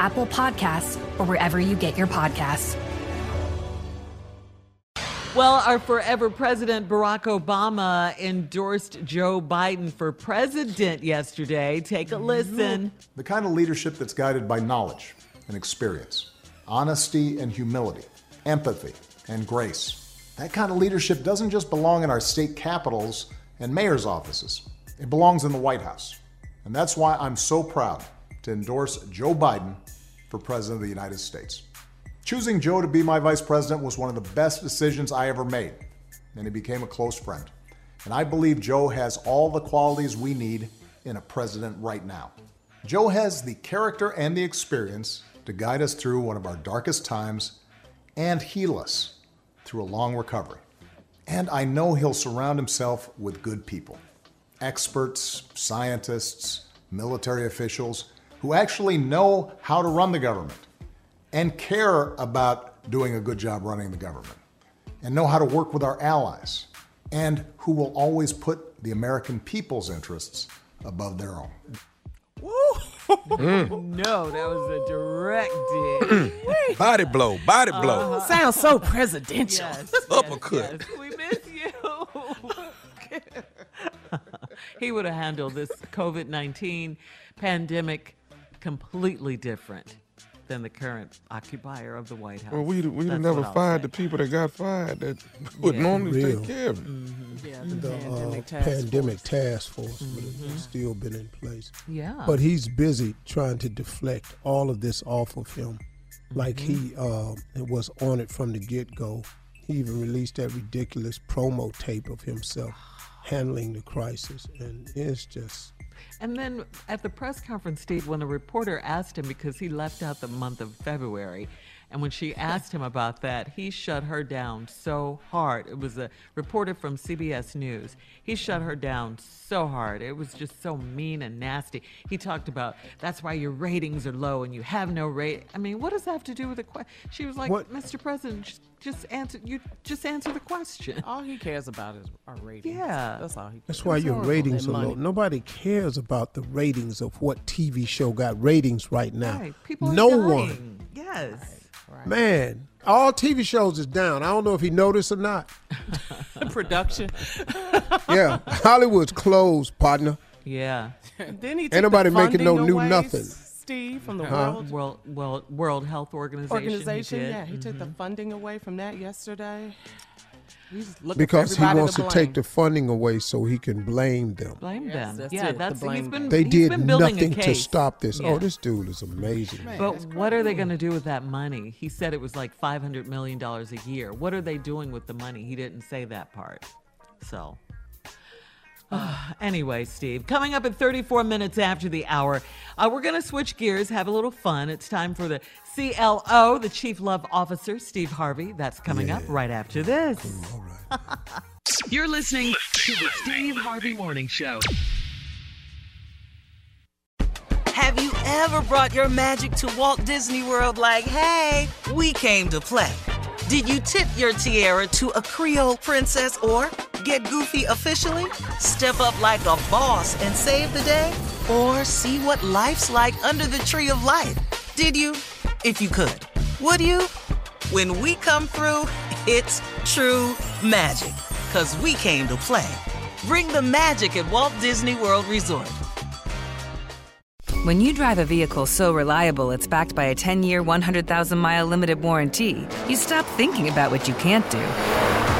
Apple Podcasts, or wherever you get your podcasts. Well, our forever president Barack Obama endorsed Joe Biden for president yesterday. Take a listen. The kind of leadership that's guided by knowledge and experience, honesty and humility, empathy and grace. That kind of leadership doesn't just belong in our state capitals and mayor's offices, it belongs in the White House. And that's why I'm so proud to endorse Joe Biden for President of the United States. Choosing Joe to be my vice president was one of the best decisions I ever made, and he became a close friend. And I believe Joe has all the qualities we need in a president right now. Joe has the character and the experience to guide us through one of our darkest times and heal us through a long recovery. And I know he'll surround himself with good people experts, scientists, military officials who actually know how to run the government and care about doing a good job running the government and know how to work with our allies and who will always put the American people's interests above their own. Mm. No, that was a direct dig. Body blow, body uh-huh. blow. Sounds so presidential. Yes, Uppercut. yes, we miss you. he would have handled this COVID 19 pandemic completely different than the current occupier of the White House. Well, we we That's never fired the people that got fired that would Yeah. normally Real. take care of it. Mm-hmm. Yeah, the, the pandemic uh, task pandemic force. task force would have still been in place. Yeah. But he's busy trying to deflect all of this off of him. Like he uh, was on it from the get go. He even released that ridiculous promo tape of himself handling the crisis. And it's just, And then at the press conference, Steve, when a reporter asked him because he left out the month of February, and when she asked him about that, he shut her down so hard. It was a reporter from CBS News. He shut her down so hard. It was just so mean and nasty. He talked about that's why your ratings are low and you have no rate. I mean, what does that have to do with the question? She was like, What- Mr. President, just- just answer. You just answer the question. All he cares about is our ratings. Yeah. That's all he cares that's why your about. ratings are low. Nobody cares about the ratings of what TV show got ratings right now. Right. People are no dying. one. Yes. Right. Man, all TV shows is down. I don't know if he noticed or not. Production. Yeah, Hollywood's closed, partner. Yeah. then he Ain't took nobody the making no funding new away, nothing. Steve from the Huh? World World, World, World Health Organization. he Organization. did. yeah, he took the Mhm. funding away from that yesterday. He's looking Because for he everybody wants to, blame. take the funding away so he can blame them. Blame Yes, them. that's yeah, it, the that's blame he's been. them. They he's did been building nothing a to case. stop this. Yeah. Oh, this dude is amazing. But what are they going to do with that money? He said it was like five hundred million dollars a year. What are they doing with the money? He didn't say that part. So. Anyway, Steve, coming up at 34 minutes after the hour, uh, we're going to switch gears, have a little fun. It's time for the CLO, the Chief Love Officer, Steve Harvey. That's coming up right after this. You're listening to the Steve Harvey Morning Show. Have you ever brought your magic to Walt Disney World like, hey, we came to play? Did you tip your tiara to a Creole princess or get goofy officially? Step up like a boss and save the day? Or see what life's like under the tree of life? Did you? If you could. Would you? When we come through, it's true magic. Cause we came to play. Bring the magic at Walt Disney World Resort. When you drive a vehicle so reliable it's backed by a 10 year, 100,000 mile limited warranty, you stop thinking about what you can't do